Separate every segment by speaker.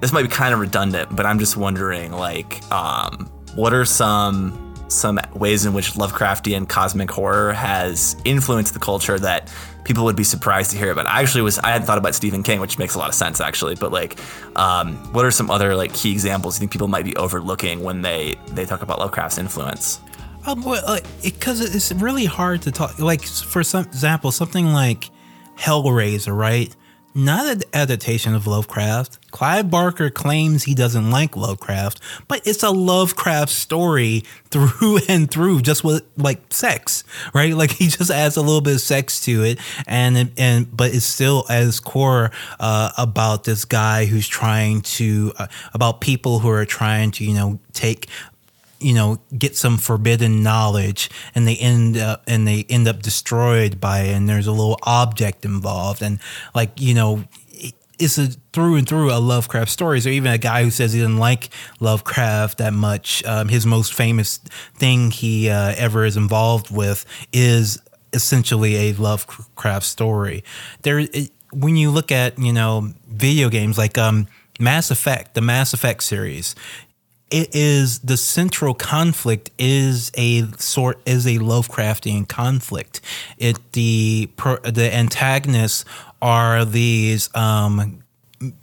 Speaker 1: this might be kind of redundant, but I'm just wondering, like, um, what are some some ways in which Lovecraftian cosmic horror has influenced the culture that people would be surprised to hear about. I actually was I hadn't thought about Stephen King, which makes a lot of sense actually. But like, um, what are some other like key examples you think people might be overlooking when they they talk about Lovecraft's influence?
Speaker 2: Um, well, because uh, it, it's really hard to talk. Like for some example, something like Hellraiser, right? Not an adaptation of Lovecraft. Clive Barker claims he doesn't like Lovecraft, but it's a Lovecraft story through and through, just with like sex, right? Like he just adds a little bit of sex to it, and and but it's still at its core uh, about this guy who's trying to uh, about people who are trying to you know take you know get some forbidden knowledge and they end up and they end up destroyed by it and there's a little object involved and like you know it's a through and through a Lovecraft story. So even a guy who says he doesn't like Lovecraft that much, um, his most famous thing he uh, ever is involved with is essentially a Lovecraft story. There, it, when you look at you know video games like um, Mass Effect, the Mass Effect series, it is the central conflict is a sort is a Lovecraftian conflict. It the the antagonists are these um,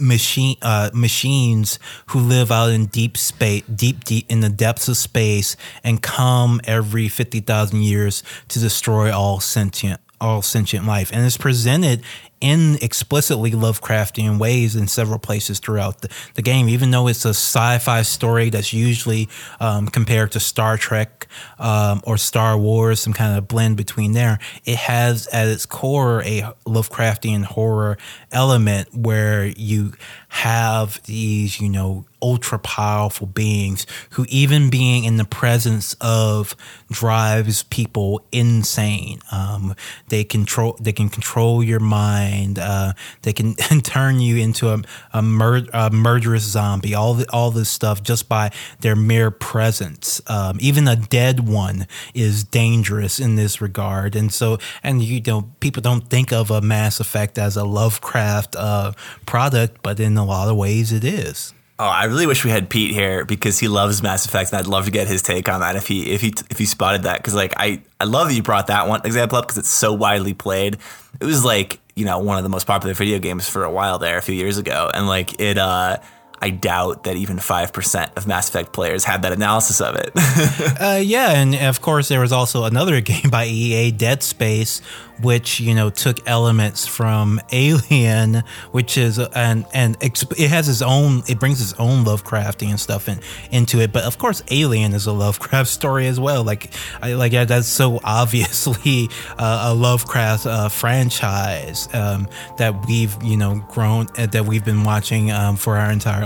Speaker 2: machine uh, machines who live out in deep space, deep deep in the depths of space, and come every fifty thousand years to destroy all sentient all sentient life, and it's presented in explicitly Lovecraftian ways in several places throughout the, the game, even though it's a sci fi story that's usually um, compared to Star Trek um, or Star Wars, some kind of blend between there. It has at its core a Lovecraftian horror element where you have these, you know, ultra powerful beings who, even being in the presence of, drives people insane. Um, they control. They can control your mind. Uh, they can turn you into a, a, mur- a, murderous zombie. All the, all this stuff just by their mere presence. Um, even a dead one is dangerous in this regard. And so, and you know, people don't think of a Mass Effect as a Lovecraft uh, product, but in a lot of ways it is.
Speaker 1: Oh, I really wish we had Pete here because he loves Mass Effect, and I'd love to get his take on that if he if he if he spotted that. Because like I I love that you brought that one example up because it's so widely played. It was like you know one of the most popular video games for a while there a few years ago, and like it uh I doubt that even 5% of Mass Effect players had that analysis of it.
Speaker 2: uh, yeah, and of course, there was also another game by EA, Dead Space, which you know took elements from Alien, which is and and it has its own, it brings its own Lovecraftian stuff in, into it. But of course, Alien is a Lovecraft story as well. Like, I, like that's so obviously uh, a Lovecraft uh, franchise um, that we've you know grown uh, that we've been watching um, for our entire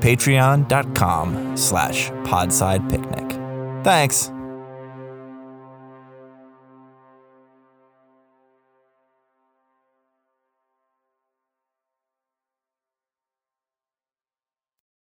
Speaker 1: patreon.com slash podsidepicnic. Thanks.